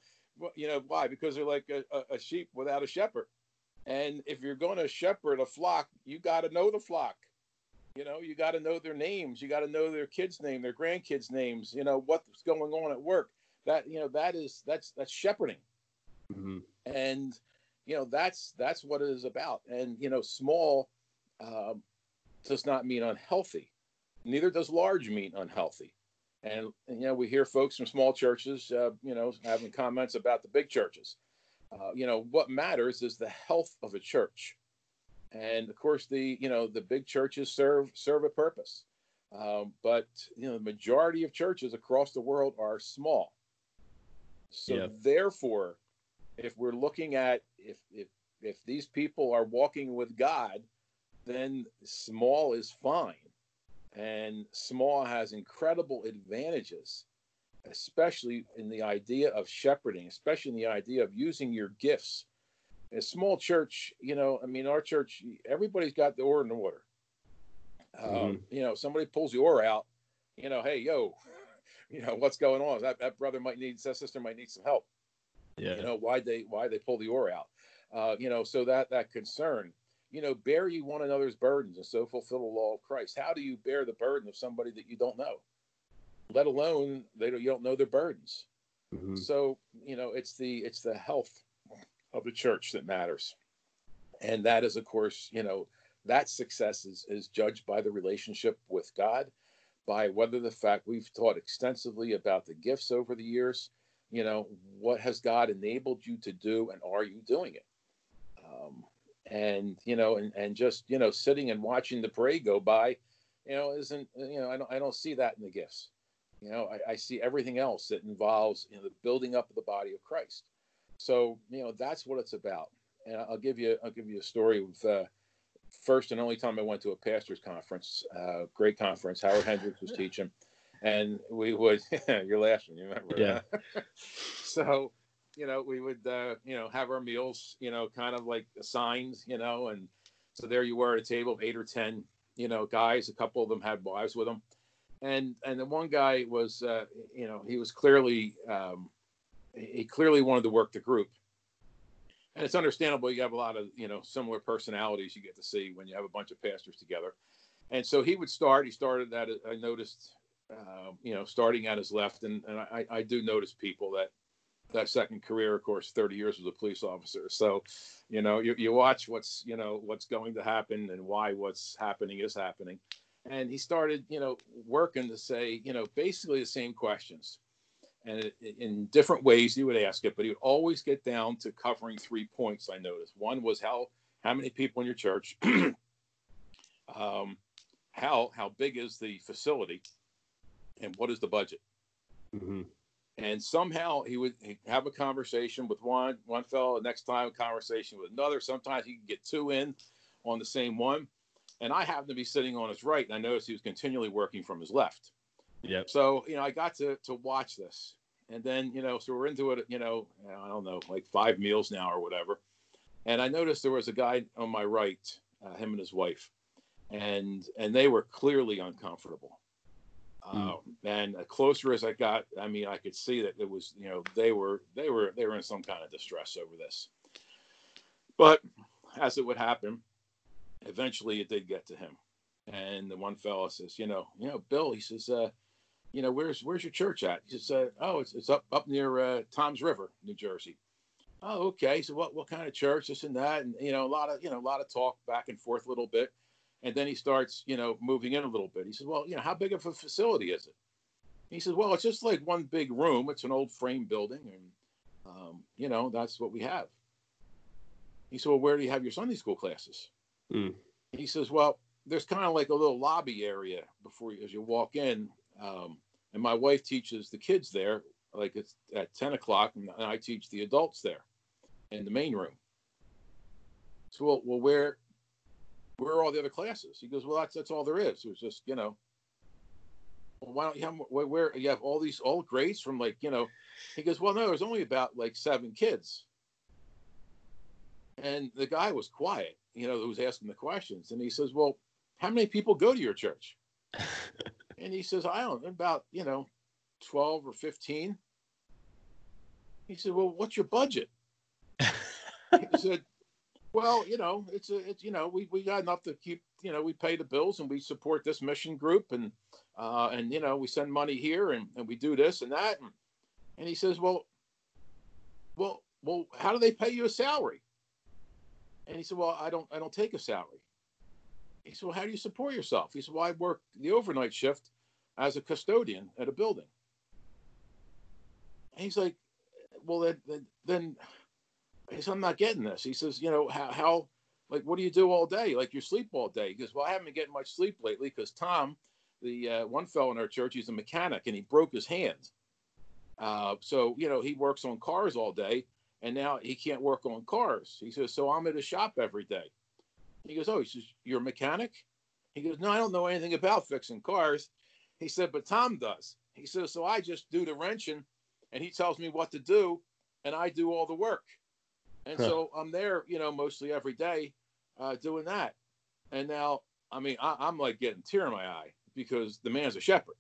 you know why? Because they're like a, a sheep without a shepherd. And if you're going to shepherd a flock, you got to know the flock. You know, you got to know their names. You got to know their kids' name, their grandkids' names. You know what's going on at work. That you know that is that's that's shepherding Mhm. and you know that's that's what it is about and you know small um, does not mean unhealthy neither does large mean unhealthy and, and, you know we hear folks from small churches uh, you know having comments about the big churches uh, you know what matters is the health of a church and of course the you know the big churches serve serve a purpose um, but you know the majority of churches across the world are small so Yeah. therefore if we're looking at if if if these people are walking with God, then small is fine. And small has incredible advantages, especially in the idea of shepherding, especially in the idea of using your gifts. A small church, you know, I mean, our church, everybody's got the oar in the water. Um, Mhm. you know, somebody pulls the oar out, you know, hey, yo, (laughs) you know, what's going on? That, that brother might need, that sister might need some help Yeah. you know why they why they pull the oar out uh, you know so that that concern you know bear ye one another's burdens and so fulfill the law of christ how do you bear the burden of somebody that you don't know let alone they don't, you don't know their burdens Mm-hmm. So you know, it's the it's the health of the church that matters, and that is, of course, you know, that success is is judged by the relationship with God, by whether the fact we've taught extensively about the gifts over the years. You know, what has God enabled you to do, and are you doing it? Um, and you know, and and just you know, sitting and watching the parade go by, you know, isn't you know, I don't I don't see that in the gifts. You know, I, I see everything else that involves you know the building up of the body of Christ. So you know that's what it's about. And I'll give you I'll give you a story of uh, first and only time I went to a pastors conference, uh, great conference. Howard Hendricks was teaching, and we would (laughs) you're laughing, you remember? Yeah. (laughs) so you know we would uh, you know have our meals, you know, kind of like assigned, you know, and so there you were at a table of eight or ten, you know, guys. A couple of them had wives with them and and the one guy was uh, you know he was clearly um, he clearly wanted to work the group. And it's understandable you have a lot of you know similar personalities you get to see when you have a bunch of pastors together. And so he would start he started that i noticed uh, you know starting at his left. And, and I, I do notice people that that second career of course 30 years as a police officer. So you know you, you watch what's you know what's going to happen and why what's happening is happening. And he started you know working to say you know basically the same questions and it, in different ways he would ask it but he would always get down to covering three points i noticed one was how how many people in your church (clears throat) um, how how big is the facility and what is the budget mm-hmm. and somehow he would have a conversation with one one fellow next time a conversation with another sometimes he could get two in on the same one and I happened to be sitting on his right, and I noticed he was continually working from his left. Yeah. So you know, I got to to watch this, and then you know, so we're into it. You know, I don't know, like five meals now or whatever, and I noticed there was a guy on my right, uh, him and his wife, and and they were clearly uncomfortable. Mm. Um, and closer as I got, I mean, I could see that it was, you know, they were they were they were in some kind of distress over this. But as it would happen, eventually it did get to him. And the one fellow says, you know, you know, Bill, he says, uh, you know, where's where's your church at? He says, uh, oh, it's, it's up up near uh, Toms River, New Jersey. Oh, okay. So what what kind of church? This and that, and you know, a lot of you know, a lot of talk back and forth a little bit, and then he starts, you know, moving in a little bit. He says, well, you know, how big of a facility is it? He says, well, it's just like one big room. It's an old frame building, and um, you know, that's what we have. He said, well, where do you have your Sunday school classes? Mm. He says, "Well, there's kind of like a little lobby area before you, as you walk in, um, and my wife teaches the kids there. Like it's at ten o'clock, and I teach the adults there in the main room. So, well, well where where are all the other classes? He goes, well, that's that's all there is. It was just you know. Well, why don't you have where, where you have all these all grades from like you know? He goes, well, no, there's only about like seven kids. And the guy was quiet you know, who's asking the questions. And he says, Well, how many people go to your church? (laughs) and he says, I don't know, about, you know, 12 or 15. He said, Well, what's your budget? he (laughs) said, Well, you know, it's a, it's, you know, we, we got enough to keep, you know, we pay the bills and we support this mission group and, uh, and, you know, we send money here and, and we do this and that. And, and he says, Well, well, well, how do they pay you a salary? And he said, Well, I don't I don't take a salary. He said, Well, how do you support yourself? He said, Well, I work the overnight shift as a custodian at a building. And he's like, Well, then, then, he said, I'm not getting this. He says, You know, how, how, like, what do you do all day? Like, you sleep all day. He goes, Well, I haven't been getting much sleep lately because Tom, the uh, one fellow in our church, he's a mechanic and he broke his hand. Uh, so, you know, he works on cars all day and now he can't work on cars. He says, so I'm at a shop every day. He goes, oh, he says, you're a mechanic? He goes, no, I don't know anything about fixing cars. He said, but Tom does. He says, so I just do the wrenching and he tells me what to do and I do all the work. And huh. so I'm there, you know, mostly every day uh, doing that. And now, I mean, I, am like getting tear in my eye because the man's a shepherd.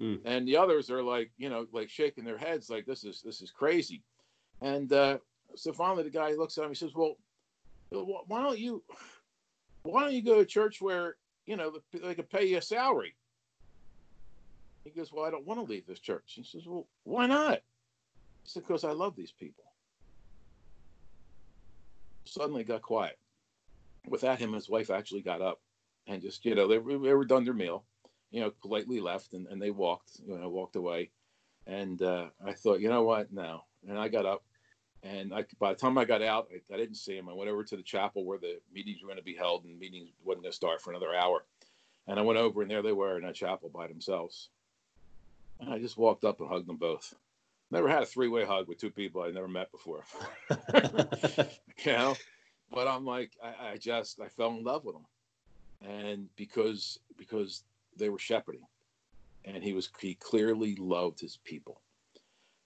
Mm. And the others are like, you know, like shaking their heads like this is this is crazy. And uh, so finally, the guy looks at him. He says, "Well, why don't you, why don't you go to church where you know they could pay you a salary?" He goes, "Well, I don't want to leave this church." He says, "Well, why not?" He said, Because I love these people. Suddenly got quiet. With that, him his wife actually got up and just, you know, they, were- they were done their meal, you know, politely left and, and they walked, you know, walked away. And uh, I thought, you know what? No. And I got up and I, by the time I got out, I, I didn't see him. I went over to the chapel where the meetings were going to be held and meetings wasn't going to start for another hour. And I went over and there they were in that chapel by themselves. And I just walked up and hugged them both. Never had a three way hug with two people I never met before. (laughs) (laughs) you know, but I'm like, I, I just, I fell in love with them. And because, because they were shepherding and he was, he clearly loved his people.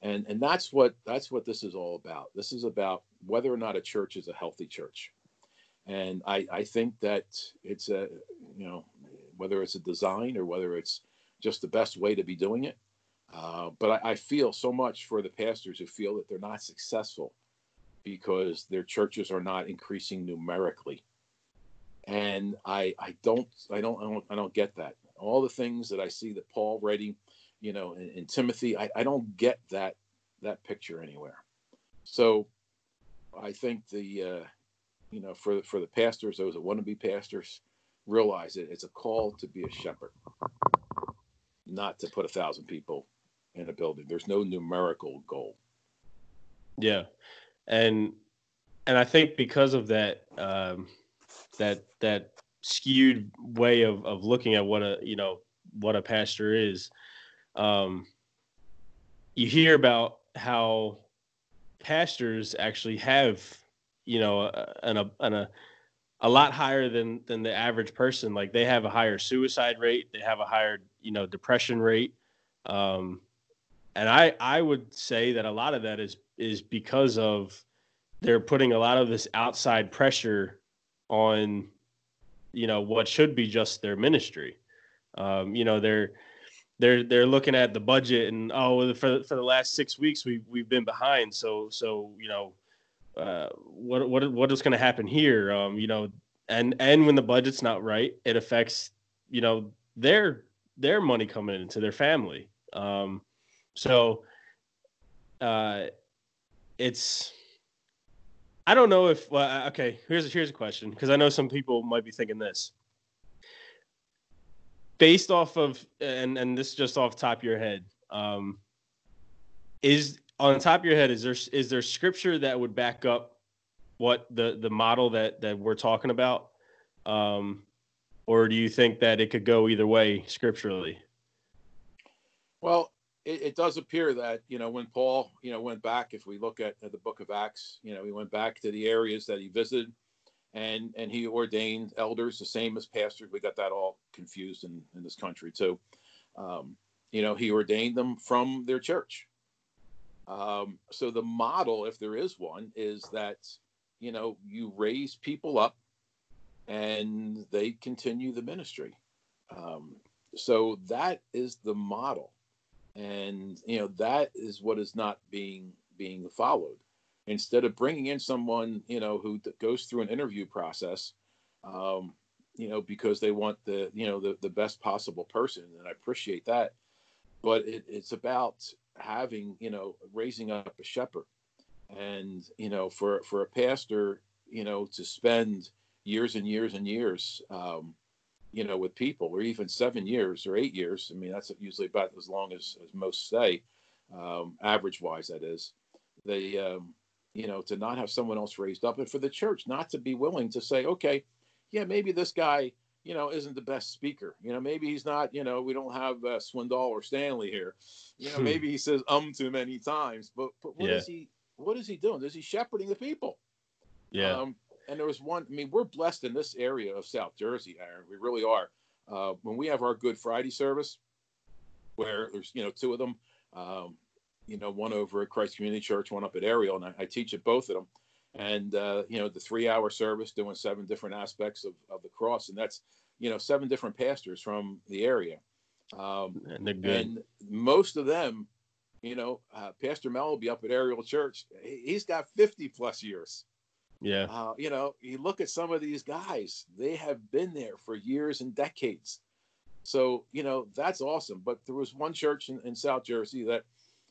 And, and that's what, that's what this is all about. This is about whether or not a church is a healthy church. And I, I think that it's a, you know, whether it's a design or whether it's just the best way to be doing it. Uh, but I, I feel so much for the pastors who feel that they're not successful because their churches are not increasing numerically. And I, I don't, I don't, I don't, I don't get that. All the things that I see that Paul writing, you know, in, in Timothy, I, I don't get that, that picture anywhere. So I think the, uh, you know, for for the pastors, those that want to be pastors, realize it. It's a call to be a shepherd, not to put a thousand people in a building. There's no numerical goal. Yeah, and and I think because of that um, that that skewed way of of looking at what a you know what a pastor is, um, you hear about how pastors actually have you know a, an a, an a a lot higher than than the average person. Like they have a higher suicide rate, they have a higher you know depression rate, um, and I I would say that a lot of that is is because of they're putting a lot of this outside pressure on you know what should be just their ministry. Um, you know they're they're they're looking at the budget and oh for for the last six weeks we we've been behind so so you know uh, what what what is going to happen here? Um, you know, and and when the budget's not right, it affects you know their their money coming into their family. Um, so uh, it's I don't know if well, okay. Here's here's a question because I know some people might be thinking this based off of and and this is just off top of your head. Um, is on the top of your head is there is there scripture that would back up what the the model that that we're talking about um or do you think that it could go either way scripturally Well, it, it does appear that you know when Paul you know went back, if we look at, at the Book of Acts, you know he went back to the areas that he visited, and and he ordained elders the same as pastors. We got that all confused in in this country too. Um, you know he ordained them from their church. Um, so the model, if there is one, is that you know you raise people up, and they continue the ministry. Um, so that is the model, and you know that is what is not being being followed. Instead of bringing in someone you know who th- goes through an interview process, um, you know because they want the you know the, the best possible person, and I appreciate that, but it, it's about having you know raising up a shepherd. And you know for for a pastor you know to spend years and years and years um you know with people or even seven years or eight years i mean that's usually about as long as, as most say um average wise that is they um you know to not have someone else raised up and for the church not to be willing to say okay yeah maybe this guy you know, isn't the best speaker. You know, maybe he's not, you know, we don't have uh, Swindoll or Stanley here. You know, maybe he says um too many times, but, but what Yeah. is he, what is he doing? Is he shepherding the people? yeah Um, and there was one, I mean, we're blessed in this area of South Jersey, Aaron. We really are. Uh, when we have our Good Friday service, where there's, you know, two of them, um, you know, one over at Christ Community Church, one up at Ariel, and I, I teach at both of them. And, uh, you know, the three hour service doing seven different aspects of, of the cross. And that's, you know, seven different pastors from the area. Um, and they're good and most of them, you know, uh, Pastor Mel will be up at Ariel Church. He- He's got 50 plus years. yeah Uh, you know, you look at some of these guys, they have been there for years and decades. So, you know, that's awesome. But there was one church in, in South Jersey that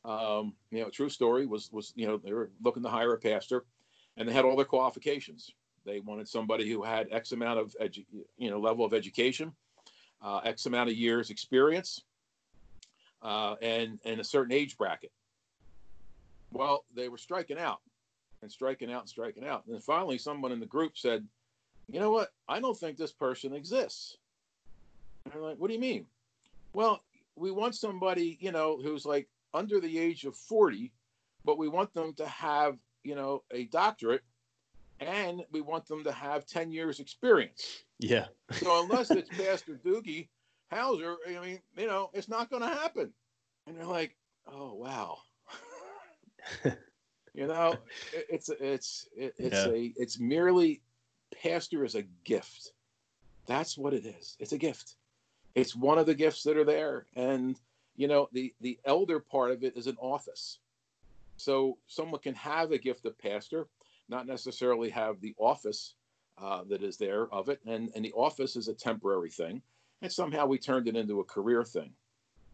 Um, you know, true story was was you know they were looking to hire a pastor, and they had all their qualifications. They wanted somebody who had X amount of edu- you know level of education, uh, X amount of years experience, uh, and and a certain age bracket. Well, they were striking out and striking out and striking out. And finally, someone in the group said, "You know what? I don't think this person exists." And I'm like, "What do you mean?" Well, we want somebody, you know, who's like under the age of 40, but we want them to have, you know, a doctorate and we want them to have 10 years experience. Yeah. (laughs) So unless it's Pastor Doogie Howser, I mean, you know, it's not going to happen. And they're like, oh, wow. (laughs) you know, it, it's, it's, it, it's Yeah. a, it's merely pastor is a gift. That's what it is. It's a gift. It's one of the gifts that are there. And, you know, the, the elder part of it is an office. So someone can have a gift of pastor, not necessarily have the office uh, that is there of it. And, and the office is a temporary thing. And somehow we turned it into a career thing.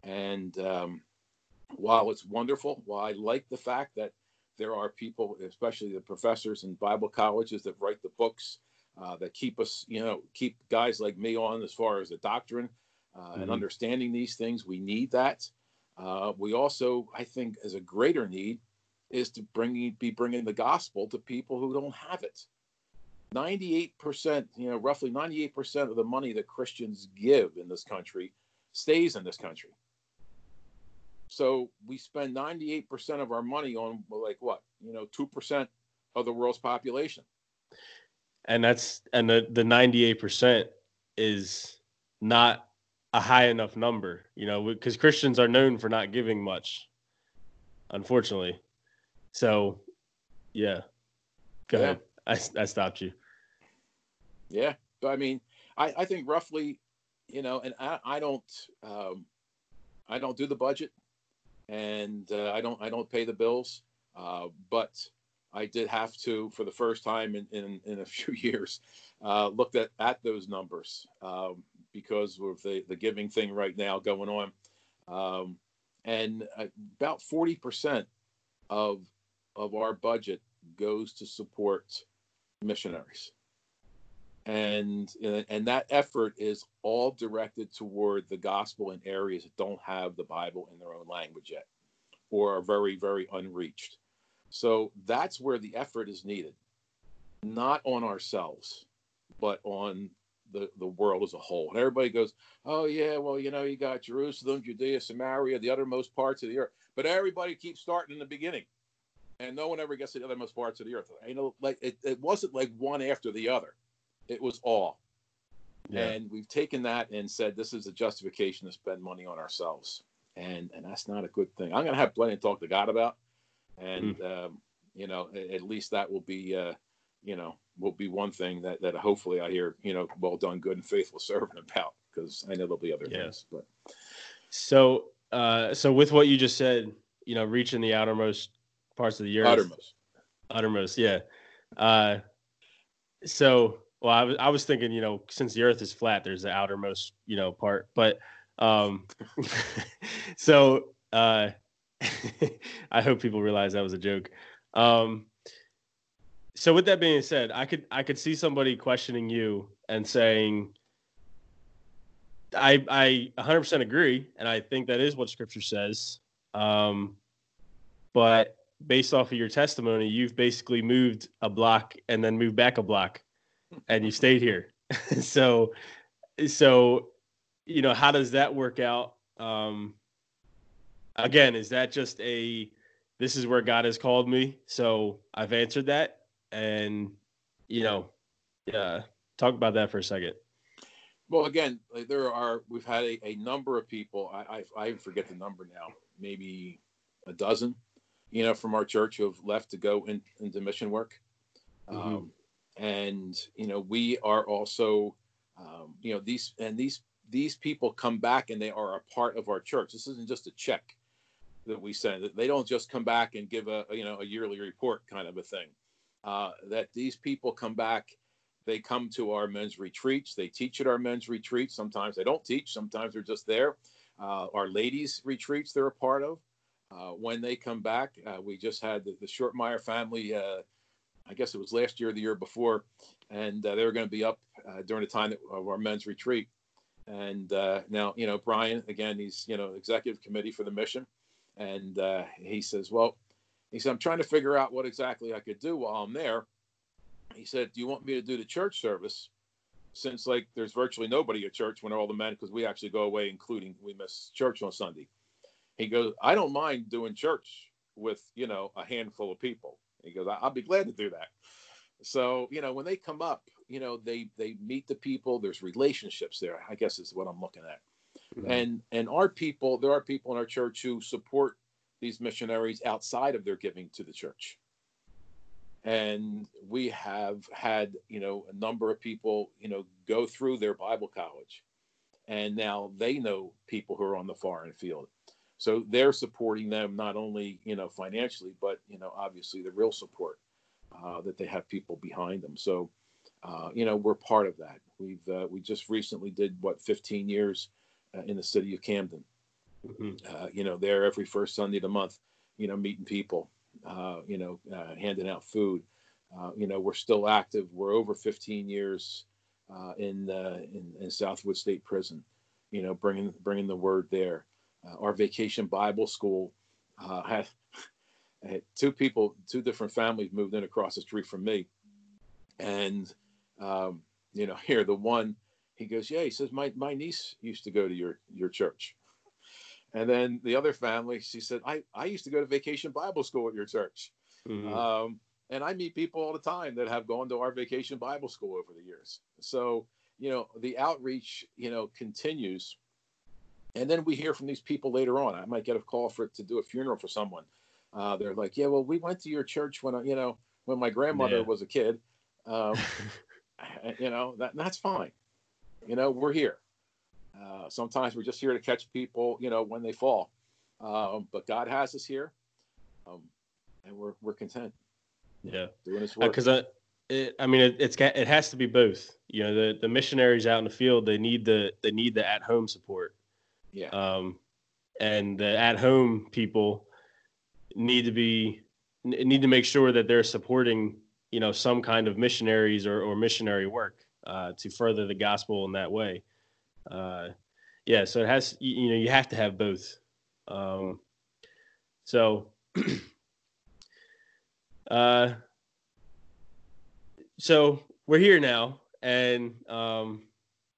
And um, while it's wonderful, while I like the fact that there are people, especially the professors in Bible colleges, that write the books uh, that keep us, you know, keep guys like me on as far as the doctrine uh, and Mhm. understanding these things. We need that. Uh, we also, I think, as a greater need, is to bring be bringing the gospel to people who don't have it. Ninety-eight percent, you know, roughly ninety-eight percent of the money that Christians give in this country stays in this country. So we spend ninety-eight percent of our money on like what, you know, two percent of the world's population. and that's and the the 98% is not a high enough number you know because christians are known for not giving much unfortunately. So yeah. Go Yeah. ahead. I, I stopped you. Yeah, but I mean, I, I think roughly, you know, and I, I don't, um, I don't do the budget, and uh, I don't, I don't pay the bills, uh, but I did have to, for the first time in in, in a (laughs) few years, uh, looked at at those numbers. Um, because of the the giving thing right now going on, um, and uh, about forty percent of of our budget goes to support missionaries. And uh, and that effort is all directed toward the gospel in areas that don't have the bible in their own language yet or are very very unreached. So that's where the effort is needed. Not on ourselves but on the the world as a whole and everybody goes oh yeah well you know you got jerusalem judea samaria the uttermost parts of the earth but everybody keeps starting in the beginning and no one ever gets to the uttermost parts of the earth you know like it, it wasn't like one after the other it was all. yeah And we've taken that and said this is a justification to spend money on ourselves. And and that's not a good thing. I'm gonna have plenty to talk to God about. And um, you know, a- at least that will be uh, you know, will be one thing that, that hopefully I hear, you know, well done, good and faithful servant about, because I know there'll be other Yeah. things. But so uh so with what you just said you know reaching the outermost parts of the earth uttermost. uttermost yeah uh so well I was, I was thinking you know since the earth is flat there's the outermost you know part but um (laughs) so uh (laughs) i hope people realize that was a joke um so with that being said i could i could see somebody questioning you and saying i i 100% agree and i think that is what scripture says um but based off of your testimony, you've basically moved a block and then moved back a block and you stayed here. (laughs) so, so, you know, how does that work out? Um, again, is that just a, this is where God has called me. So I've answered that and, you know, yeah, talk about that for a second. Well, again, like, there are we've had a, a number of people. I, I I forget the number now, maybe a dozen, you know, from our church who have left to go in, into mission work. Mhm. Um, and you know, we are also, um, you know, these and these these people come back and they are a part of our church. This isn't just a check that we send. They don't just come back and give a you know a yearly report kind of a thing. Uh, that these people come back they come to our men's retreats. They teach at our men's retreats. Sometimes they don't teach. Sometimes they're just there. Uh, our ladies' retreats they're a part of. Uh, when they come back, uh, we just had the, the Shortmeyer family. Uh, I guess it was last year or the year before, and uh, they were going to be up during the time of our men's retreat. And now, you know, Brian again, he's you know executive committee for the mission, and he says, well, he said, I'm trying to figure out what exactly I could do while I'm there. He said, Do you want me to do the church service? Since like there's virtually nobody at church when all the men, because we actually go away, including we miss church on Sunday. He goes, I don't mind doing church with you know a handful of people. He goes, I'll be glad to do that. So you know when they come up, you know they they meet the people. There's relationships there. I guess is what I'm looking at. Mm-hmm. And and our people, there are people in our church who support these missionaries outside of their giving to the church. And we have had, you know, a number of people, you know, go through their Bible college. And now they know people who are on the foreign field. So they're supporting them not only, you know, financially, but, you know, obviously the real support uh, that they have people behind them. So, uh, you know, we're part of that. We've, uh, we just recently did what, 15 years uh, in the city of Camden. Uh, you know, there every first Sunday of the month, you know, meeting people, uh, you know, uh, handing out food. Uh, you know, we're still active. We're over 15 years uh, in, in, in South Woods State Prison. You know, bringing bringing the word there. Uh, our vacation Bible school (laughs) had, had two people, two different families moved in across the street from me, and um, you know, (laughs) here the one he goes, yeah, he says my my niece used to go to your your church. And then the other family, she said, I, I used to go to vacation Bible school at your church. Mm-hmm. Um, and I meet people all the time that have gone to our vacation Bible school over the years. So, you know, the outreach, you know, continues. And then we hear from these people later on. I might get a call for to do a funeral for someone. Uh, they're like, yeah, well, we went to your church when, I, you know, when my grandmother yeah. was a kid. Um, (laughs) you know, that, that's fine. You know, we're here. Uh, sometimes we're just here to catch people, you know, when they fall. Um, but God has us here, um, and we're we're content. Yeah, doing this work. Because uh, I, it, I mean, it, it's it has to be both. You know, the the missionaries out in the field they need the they need the at home support. Yeah. Um, and the at home people need to be need to make sure that they're supporting you know some kind of missionaries or, or missionary work uh, to further the gospel in that way uh, yeah, so it has you, you know you have to have both. Um, so, (clears throat) uh, so we're here now, and um,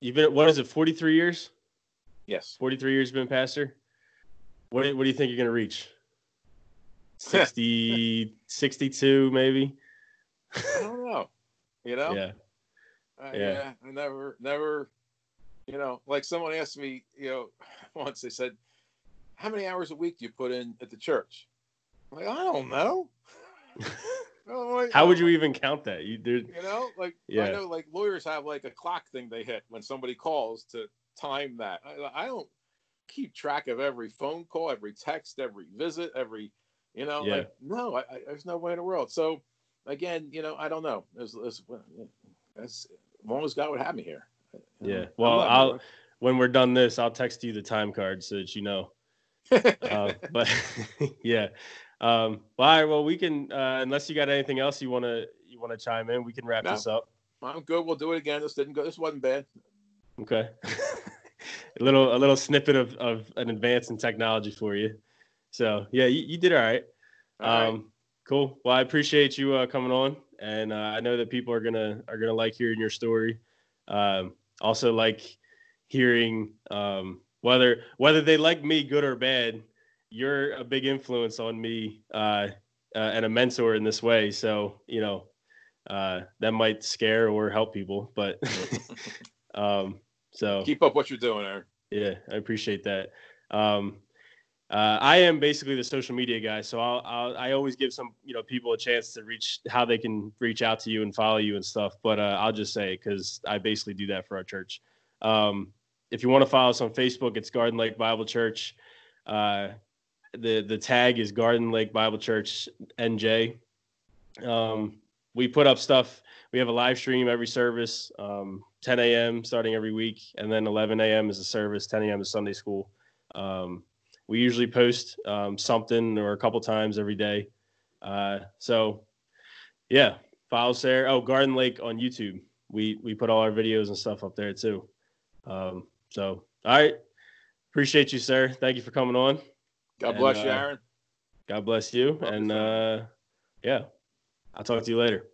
you've been what is it, forty three years? Yes, forty three years been pastor. What do, what do you think you're gonna reach? (laughs) 60, 62 maybe. I don't know. You know. (laughs) Yeah. Uh, yeah. yeah. I never, never you know, like someone asked me, you know, (sighs) once they said, "How many hours a week do you put in at the church?" I'm like, I don't know. (laughs) like, How would oh. you even count that? You did, you know, like yeah. I know, like lawyers have like a clock thing they hit when somebody calls to time that. I, I don't keep track of every phone call, every text, every visit, every, you know, yeah. like no, I, I, there's no way in the world. So again, you know, I don't know. As, as, as long as God would have me here. Yeah. Well, I'll when we're done this, I'll text you the time card so that you know. uh, (laughs) but (laughs) yeah. Um, well, all right, well, we can uh, unless you got anything else you want to you want to chime in, we can wrap no, this up. I'm good. We'll do it again. This didn't go. This wasn't bad. Okay. (laughs) a little a little snippet of, of an advance in technology for you. So yeah, you, you did all right. All um, right. Cool. Well, I appreciate you uh, coming on, and uh, I know that people are gonna are gonna like hearing your story. Um, also like hearing um, whether whether they like me good or bad. You're a big influence on me uh, uh, and a mentor in this way. So you know uh, that might scare or help people, but (laughs) (laughs) um, so keep up what you're doing, Aaron. Yeah, I appreciate that. Um, uh, I am basically the social media guy, so I'll, I'll, i always give some you know people a chance to reach how they can reach out to you and follow you and stuff. But uh, I'll just say because I basically do that for our church. Um, if you want to follow us on Facebook, it's Garden Lake Bible Church. Uh, the the tag is Garden Lake Bible Church NJ. Um, we put up stuff. We have a live stream every service, um, 10 a.m. starting every week, and then 11 a.m. is a service. 10 a.m. is Sunday school. Um, We usually post um, something or a couple times every day. Uh, so, yeah, follow Sarah. Oh, Garden Lake on YouTube. We we put all our videos and stuff up there too. Um, so, all right, appreciate you, sir. Thank you for coming on. God And, bless uh, you, Aaron. God bless you, and uh, yeah, I'll talk to you later.